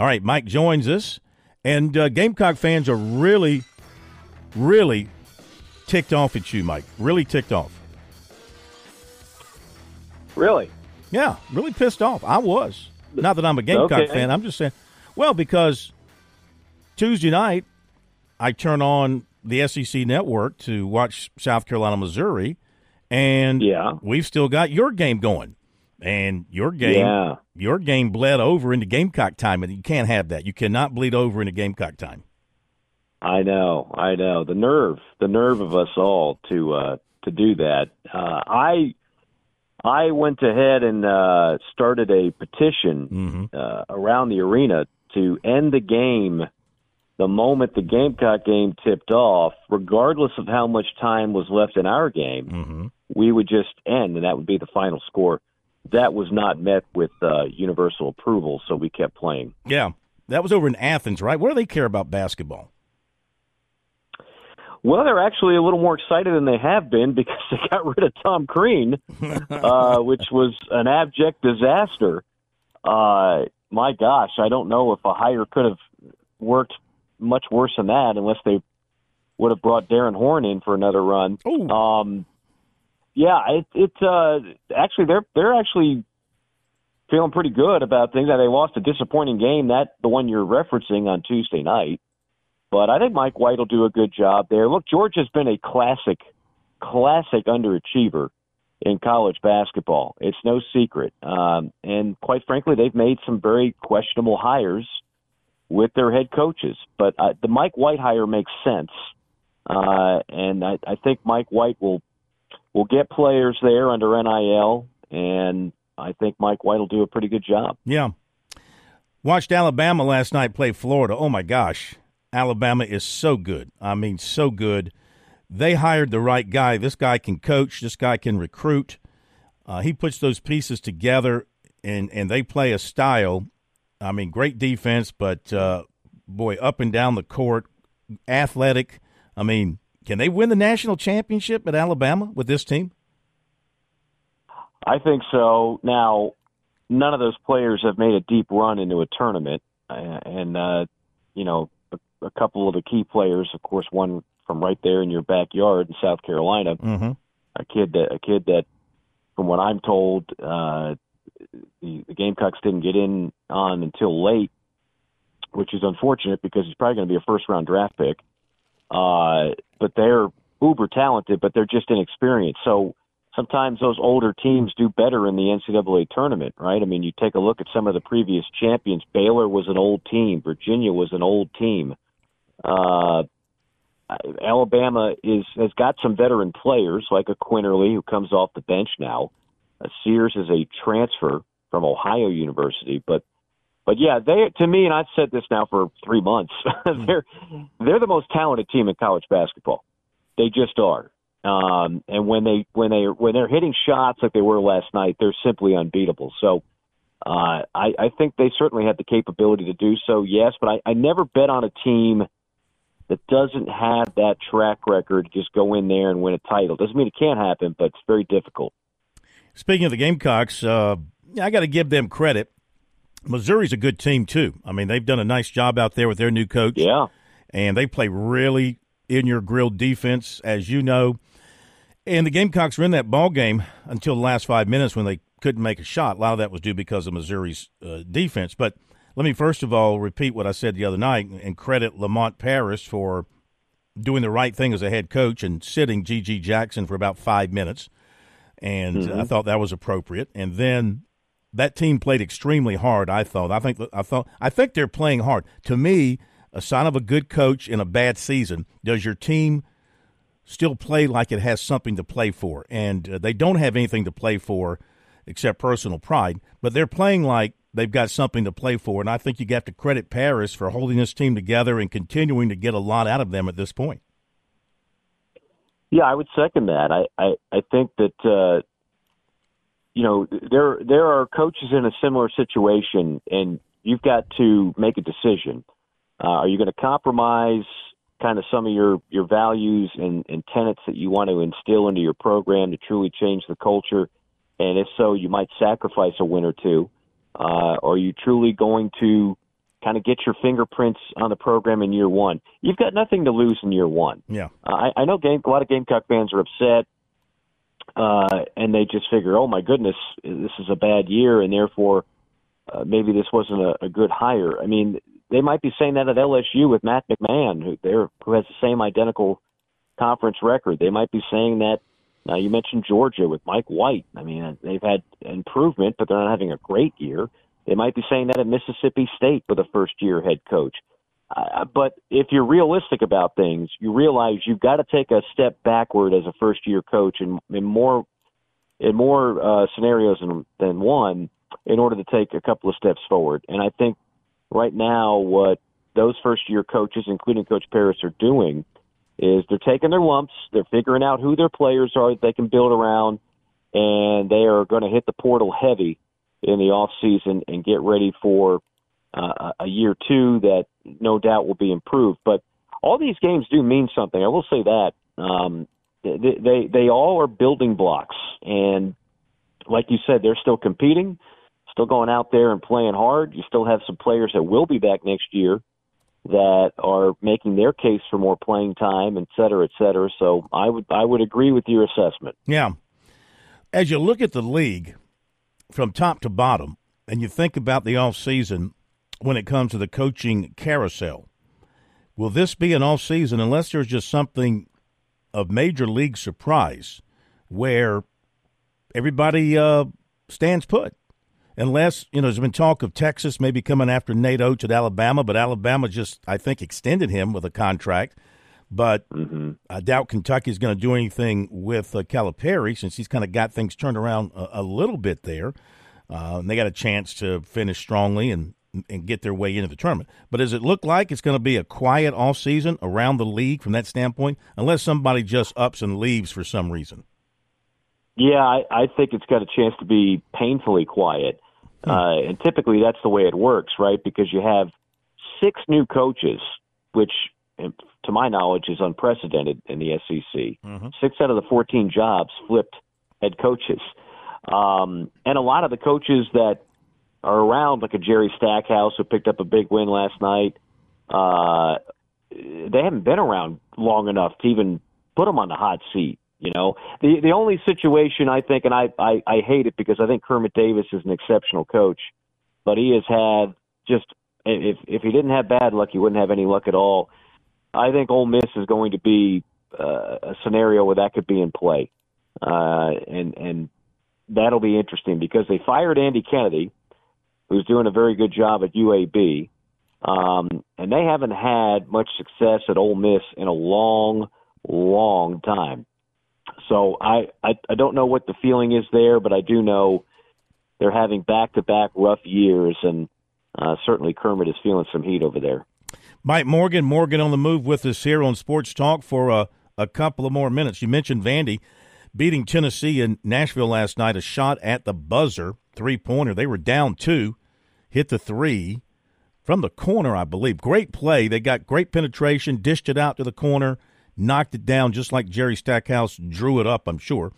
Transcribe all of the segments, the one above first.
All right, Mike joins us, and uh, Gamecock fans are really, really ticked off at you, Mike. Really ticked off. Really? Yeah, really pissed off. I was. Not that I'm a Gamecock Okay. fan. I'm just saying. Well, because Tuesday night I turn on the SEC network to watch South Carolina, Missouri, and Yeah. we've still got your game going. And your game, Yeah. your game bled over into Gamecock time, and you can't have that. You cannot bleed over into Gamecock time. I know, I know. The nerve, the nerve of us all to uh, to do that. Uh, I I went ahead and uh, started a petition Mm-hmm. uh, around the arena to end the game the moment the Gamecock game tipped off, regardless of how much time was left in our game. Mm-hmm. We would just end, and that would be the final score. That was not met with uh, universal approval, so we kept playing. Yeah, that was over in Athens, right? What do they care about basketball? Well, they're actually a little more excited than they have been because they got rid of Tom Crean, uh, which was an abject disaster. Uh, my gosh, I don't know if a hire could have worked much worse than that unless they would have brought Darrin Horn in for another run. Um, yeah, it, it uh, actually they're they're actually feeling pretty good about things. Now they lost a disappointing game, that the one you're referencing on Tuesday night, but I think Mike White will do a good job there. Look, Georgia's been a classic, classic underachiever in college basketball. It's no secret, um, and quite frankly, they've made some very questionable hires with their head coaches. But uh, the Mike White hire makes sense, uh, and I, I think Mike White will will get players there under NIL, and I think Mike White will do a pretty good job. Yeah. Watched Alabama last night play Florida. Oh my gosh. Alabama is so good. I mean, so good. They hired the right guy. This guy can coach, this guy can recruit. Uh, he puts those pieces together and, and they play a style. I mean, great defense, but uh, boy, up and down the court, athletic. I mean, can they win the national championship at Alabama with this team? I think so. Now, none of those players have made a deep run into a tournament, uh, and uh, you know, a, a couple of the key players, of course, one from right there in your backyard in South Carolina, Mm-hmm. a kid that a kid that, from what I'm told, uh, the, the Gamecocks didn't get in on until late, which is unfortunate because he's probably going to be a first round draft pick. Uh, but they're uber talented, but they're just inexperienced. So sometimes those older teams do better in the NCAA tournament, right? I mean, you take a look at some of the previous champions. Baylor was an old team. Virginia was an old team. Uh, Alabama is has got some veteran players like a Quinerly who comes off the bench now. Uh, Sears is a transfer from Ohio University, but but yeah, they to me, and I've said this now for three months. they're they're the most talented team in college basketball. They just are. Um, and when they when they when they're hitting shots like they were last night, they're simply unbeatable. So uh, I, I think they certainly have the capability to do so. Yes, but I, I never bet on a team that doesn't have that track record to just go in there and win a title. Doesn't mean it can't happen, but it's very difficult. Speaking of the Gamecocks, uh, I got to give them credit. Missouri's a good team too. I mean, they've done a nice job out there with their new coach, Yeah. and they play really in your grill defense, as you know. And the Gamecocks were in that ball game until the last five minutes when they couldn't make a shot. A lot of that was due because of Missouri's uh, defense. But let me first of all repeat what I said the other night and credit Lamont Paris for doing the right thing as a head coach and sitting G.G. Jackson for about five minutes and I thought that was appropriate. And then that team played extremely hard. I thought. I think. I thought. I think they're playing hard. To me, a sign of a good coach in a bad season. Does your team still play like it has something to play for? And uh, they don't have anything to play for except personal pride. But they're playing like they've got something to play for. And I think you have to credit Paris for holding this team together and continuing to get a lot out of them at this point. Yeah, I would second that. I I, I think that uh, you know there there are coaches in a similar situation, and you've got to make a decision. Uh, are you going to compromise kind of some of your your values and, and tenets that you want to instill into your program to truly change the culture? And if so, you might sacrifice a win or two. Uh, are you truly going to kind of get your fingerprints on the program in year one. You've got nothing to lose in year one. Yeah, uh, I, I know game, a lot of Gamecock fans are upset, uh, and they just figure, oh my goodness, this is a bad year, and therefore uh, maybe this wasn't a, a good hire. I mean, they might be saying that at LSU with Matt McMahon, who there who has the same identical conference record. They might be saying that. Now you mentioned Georgia with Mike White. I mean, they've had improvement, but they're not having a great year. They might be saying that at Mississippi State with a first year head coach. Uh, but if you're realistic about things, you realize you've got to take a step backward as a first year coach in, in more in more uh, scenarios than, than one in order to take a couple of steps forward. And I think right now what those first year coaches, including Coach Paris, are doing is they're taking their lumps, they're figuring out who their players are that they can build around, and they are going to hit the portal heavy in the off season and get ready for uh, a year two that no doubt will be improved. But all these games do mean something. I will say that um, they, they they all are building blocks, and like you said, they're still competing, still going out there and playing hard. You still have some players that will be back next year that are making their case for more playing time, et cetera, et cetera. So I would I would agree with your assessment. Yeah. As you look at the league, from top to bottom and you think about the off season when it comes to the coaching carousel, will this be an off season unless there's just something of major league surprise where everybody uh, stands put? Unless, you know, there's been talk of Texas maybe coming after Nate Oats at Alabama, but Alabama just, I think, extended him with a contract. But mm-hmm. I doubt Kentucky's going to do anything with uh, Calipari since he's kind of got things turned around a, a little bit there. Uh, and they got a chance to finish strongly and and get their way into the tournament. But does it look like it's going to be a quiet all season around the league from that standpoint, unless somebody just ups and leaves for some reason? Yeah, I, I think it's got a chance to be painfully quiet. Hmm. Uh, and typically that's the way it works, right? Because you have six new coaches, which to my knowledge, is unprecedented in the SEC. Mm-hmm. Six out of the 14 jobs flipped head coaches. Um, and a lot of the coaches that are around, like a Jerry Stackhouse who picked up a big win last night, uh, they haven't been around long enough to even put them on the hot seat. You know, the the only situation I think, and I, I I hate it because I think Kermit Davis is an exceptional coach, but he has had just if if he didn't have bad luck, he wouldn't have any luck at all. I think Ole Miss is going to be uh, a scenario where that could be in play, uh, and and that'll be interesting because they fired Andy Kennedy, who's doing a very good job at UAB, um, and they haven't had much success at Ole Miss in a long, long time. So I, I I don't know what the feeling is there, but I do know they're having back-to-back rough years, and uh, certainly Kermit is feeling some heat over there. Mike Morgan, Morgan on the move with us here on Sports Talk for a, a couple of more minutes. You mentioned Vandy beating Tennessee in Nashville last night, a shot at the buzzer, three pointer. They were down two, hit the three from the corner, I believe. Great play. They got great penetration, dished it out to the corner, knocked it down just like Jerry Stackhouse drew it up, I'm sure.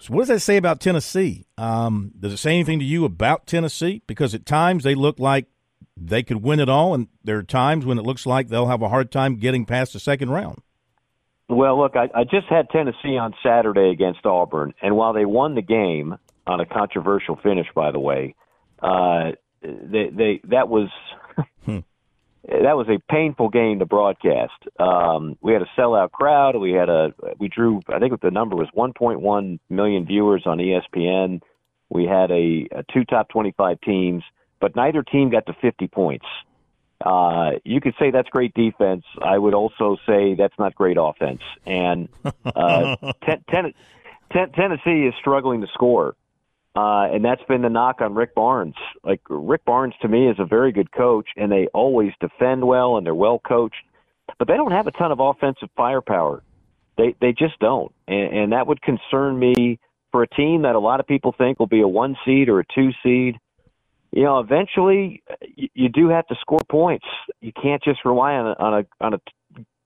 So what does that say about Tennessee? Um, does it say anything to you about Tennessee? Because at times they look like they could win it all, and there are times when it looks like they'll have a hard time getting past the second round. Well, look, I, I just had Tennessee on Saturday against Auburn, and while they won the game on a controversial finish, by the way, uh, they, they that was hmm. that was a painful game to broadcast. Um, we had a sellout crowd. We had a we drew. I think the number was 1.1 million viewers on ESPN. We had a, a two top 25 teams but neither team got to 50 points. Uh, you could say that's great defense. I would also say that's not great offense. And uh, ten, ten, ten, Tennessee is struggling to score. Uh, and that's been the knock on Rick Barnes. Like Rick Barnes to me is a very good coach, and they always defend well and they're well coached, but they don't have a ton of offensive firepower. They they just don't, and, and that would concern me for a team that a lot of people think will be a one seed or a two seed you know, eventually you, you do have to score points. You can't just rely on a, on a on a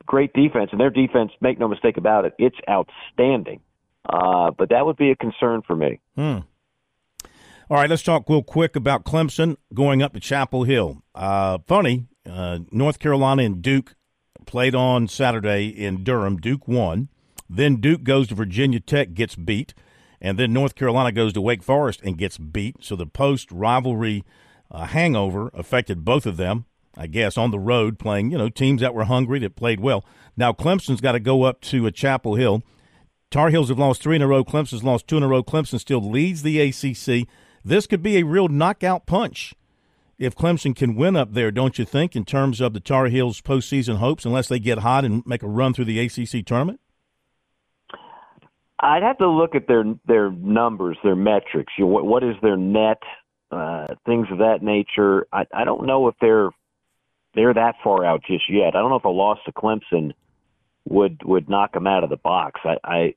great defense, and their defense, make no mistake about it, it's outstanding. Uh, but that would be a concern for me. Hmm. All right, let's talk real quick about Clemson going up to Chapel Hill. Uh, funny, uh, North Carolina and Duke played on Saturday in Durham. Duke won. Then Duke goes to Virginia Tech, gets beat. And then North Carolina goes to Wake Forest and gets beat. So the post rivalry uh, hangover affected both of them, I guess, on the road playing, you know, teams that were hungry, that played well. Now Clemson's got to go up to a Chapel Hill. Tar Heels have lost three in a row. Clemson's lost two in a row. Clemson still leads the ACC. This could be a real knockout punch if Clemson can win up there, don't you think, in terms of the Tar Heels' postseason hopes, unless they get hot and make a run through the ACC tournament? I'd have to look at their their numbers, their metrics. You know, what what is their net, uh, things of that nature. I I don't know if they're they're that far out just yet. I don't know if a loss to Clemson would would knock them out of the box. I, I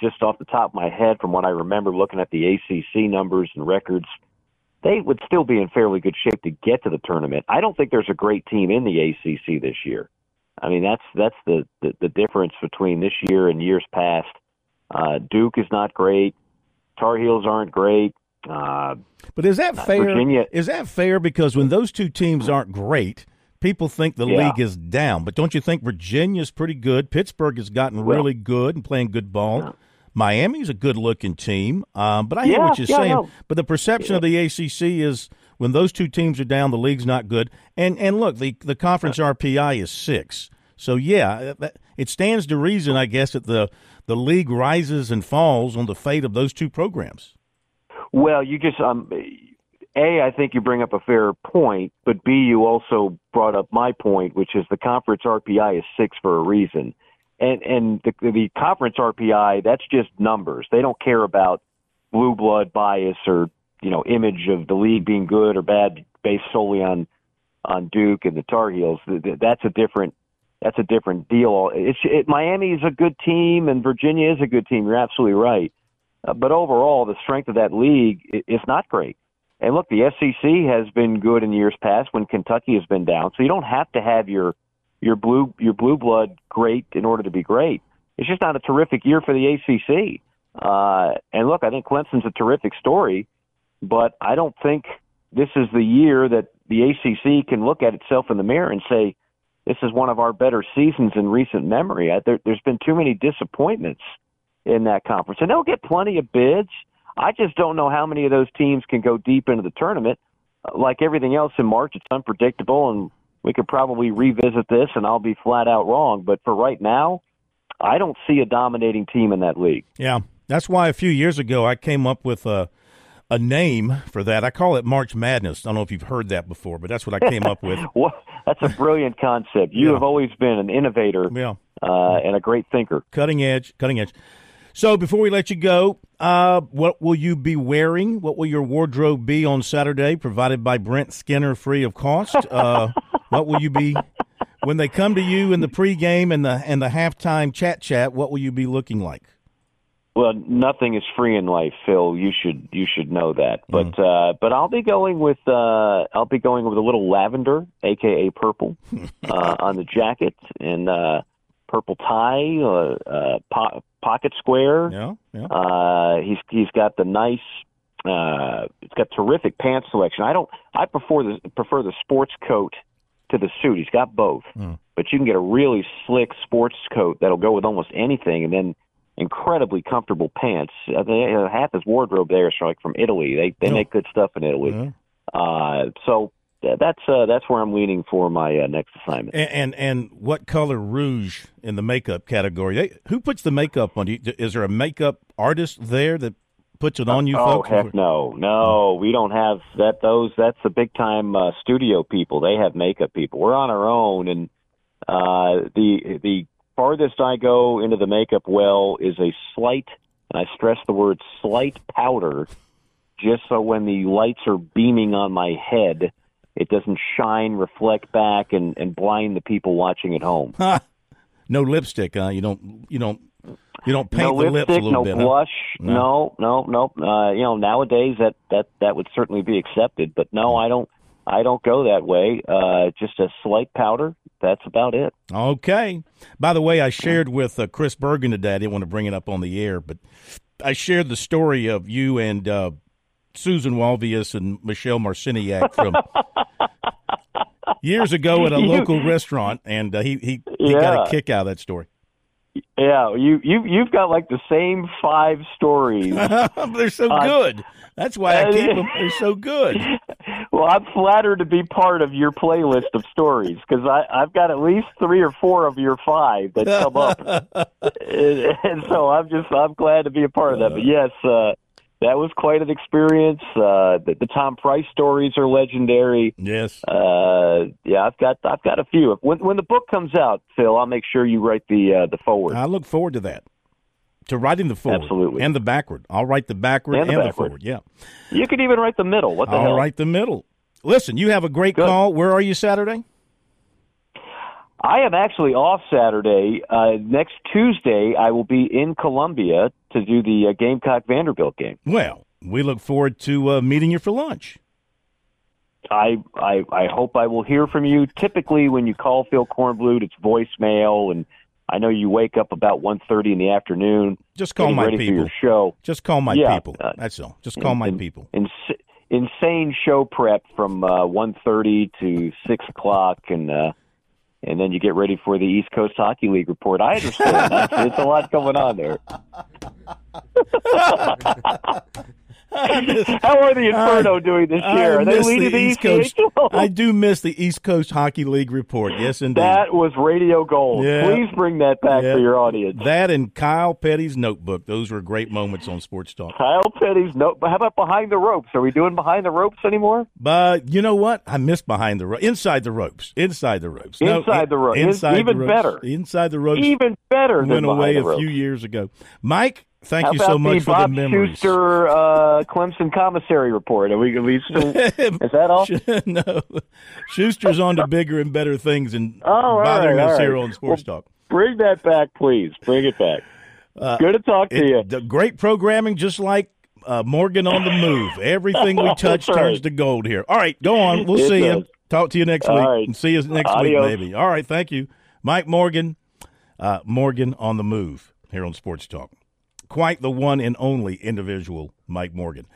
just off the top of my head, from what I remember looking at the ACC numbers and records, they would still be in fairly good shape to get to the tournament. I don't think there's a great team in the ACC this year. I mean, that's that's the the, the difference between this year and years past. Uh, Duke is not great. Tar Heels aren't great. Uh, but is that fair? Virginia, is that fair? Because when those two teams aren't great, people think the Yeah. league is down. But don't you think Virginia's pretty good? Pittsburgh has gotten Well- really good and playing good ball. Yeah. Miami's a good looking team. Um, but I hear Yeah, what you're saying. know. But the perception of the ACC is when those two teams are down, the league's not good. And and look, the the conference RPI is six. So yeah, that, it stands to reason, I guess, that the the league rises and falls on the fate of those two programs. Well, you just um, a I think you bring up a fair point, but b you also brought up my point, which is the conference RPI is six for a reason, and and the the conference RPI that's just numbers. They don't care about blue blood bias or you know image of the league being good or bad based solely on on Duke and the Tar Heels. Th- th- That's a different that's a different deal. It's it, Miami is a good team and Virginia is a good team. You're absolutely right. Uh, but overall, the strength of that league is not great. And look, the SEC has been good in years past when Kentucky has been down. So you don't have to have your your blue your blue blood great in order to be great. It's just not a terrific year for the ACC. Uh, and look, I think Clemson's a terrific story, but I don't think this is the year that the ACC can look at itself in the mirror and say, this is one of our better seasons in recent memory. I, there, there's been too many disappointments in that conference, and they'll get plenty of bids. I just don't know how many of those teams can go deep into the tournament. Uh, Like everything else in March, it's unpredictable, and we could probably revisit this, and I'll be flat out wrong. But for right now, I don't see a dominating team in that league. Yeah, that's why a few years ago I came up with a a name for that. I call it March Madness. I don't know if you've heard that before, but that's what I came up with. Well, that's a brilliant concept. You Yeah. have always been an innovator Yeah, uh, and a great thinker. cutting edge, cutting edge. So before we let you go, uh, what will you be wearing? What will your wardrobe be on Saturday? Provided by Brent Skinner, free of cost. Uh, what will you be when they come to you in the pregame and the and the halftime chat chat? What will you be looking like? Well, nothing is free in life, Phil. You should you should know that. Mm-hmm. But uh, but I'll be going with uh, I'll be going with a little lavender, aka purple, uh, on the jacket and uh, purple tie, uh, uh, po- pocket square. Yeah, yeah. Uh, he's he's got the nice. Uh, it's got terrific pants selection. I don't. I prefer the prefer the sports coat to the suit. He's got both, Mm. but you can get a really slick sports coat that'll go with almost anything, and then incredibly comfortable pants. Uh, they, uh, half his wardrobe there is from, like from Italy. They they Yeah. make good stuff in Italy. Yeah. Uh, so that's uh, that's where I'm leaning for my uh, next assignment. And, and and what color rouge in the makeup category? They, who puts the makeup on you? Is there a makeup artist there that puts it on you, Oh folks? heck no, no, we don't have that. Those that's the big time uh, studio people. They have makeup people. We're on our own, and uh, the the farthest I go into the makeup well is a slight, and I stress the word slight powder, just so when the lights are beaming on my head, it doesn't shine, reflect back, and and blind the people watching at home. Ha! no lipstick, huh? You don't you don't you don't paint no the lips a lipstick, little no bit. huh? blush, No. no, no, no. Uh, you know, nowadays that that that would certainly be accepted, but no, I don't. I don't go that way. Uh, just a slight powder. That's about it. Okay. By the way, I shared with uh, Chris Bergen today. I didn't want to bring it up on the air, but I shared the story of you and uh, Susan Walvius and Michelle Marciniak from years ago at a local restaurant, and uh, he he, he Yeah. got a kick out of that story. Yeah, you you you've got like the same five stories. They're so Uh, good. That's why I keep them. They're so good. well, I'm flattered to be part of your playlist of stories because I I've got at least three or four of your five that come up, and, and so I'm just I'm glad to be a part of that. But yes, uh, that was quite an experience. Uh, the, the Tom Price stories are legendary. Yes. Uh, yeah, I've got I've got a few. When when the book comes out, Phil, I'll make sure you write the uh, the forward. I look forward to that. To writing the forward. Absolutely. And the backward. I'll write the backward And and, the the, forward. Yeah. You could even write the middle. What the I'll hell? write the middle. Listen, you have a great Good. call. Where are you Saturday? I am actually off Saturday. Uh, next Tuesday, I will be in Columbia to do the uh, Gamecock Vanderbilt game. Well, we look forward to uh, meeting you for lunch. I, I I hope I will hear from you. Typically, when you call Phil Kornblut, it's voicemail, and I know you wake up about one thirty in the afternoon. Just call my people. show. Just call my Yeah, people. uh, That's all. Just call my in- people. Ins- insane show prep from uh, one thirty to six o'clock, and uh, and then you get ready for the East Coast Hockey League report. I understand. It's- a lot going on there. How are the Inferno doing this I year? Are they miss leading the, East Coast. I do miss the East Coast Hockey League report. Yes, indeed. That was radio gold. Yeah. Please bring that back Yeah. for your audience. That and Kyle Petty's notebook. Those were great moments on Sports Talk. Kyle Petty's note. How about behind the ropes? Are we doing behind the ropes anymore? But you know what? I missed behind the ro- inside the ropes. Inside the ropes. No, Inside the ropes. Inside even the ropes. better. Inside the ropes. Even better than went away a few years ago. Mike, thank How you so much the for Bob the memories. Schuster uh, Clemson commissary report? Are we, are we still, is that all? no, Schuster's on to bigger and better things and Oh, bothering right, us right. here on Sports Talk. Bring that back, please. Bring it back. Good to talk to you. Uh, It, great programming, just like uh, Morgan on the move. Everything we touch right. turns to gold here. All right, go on. We'll It see does. you. Talk to you next All week right. and see you next Adios. week, maybe. All right, thank you, Mike Morgan. Uh, Morgan on the move here on Sports Talk. Quite the one and only individual, Mike Morgan.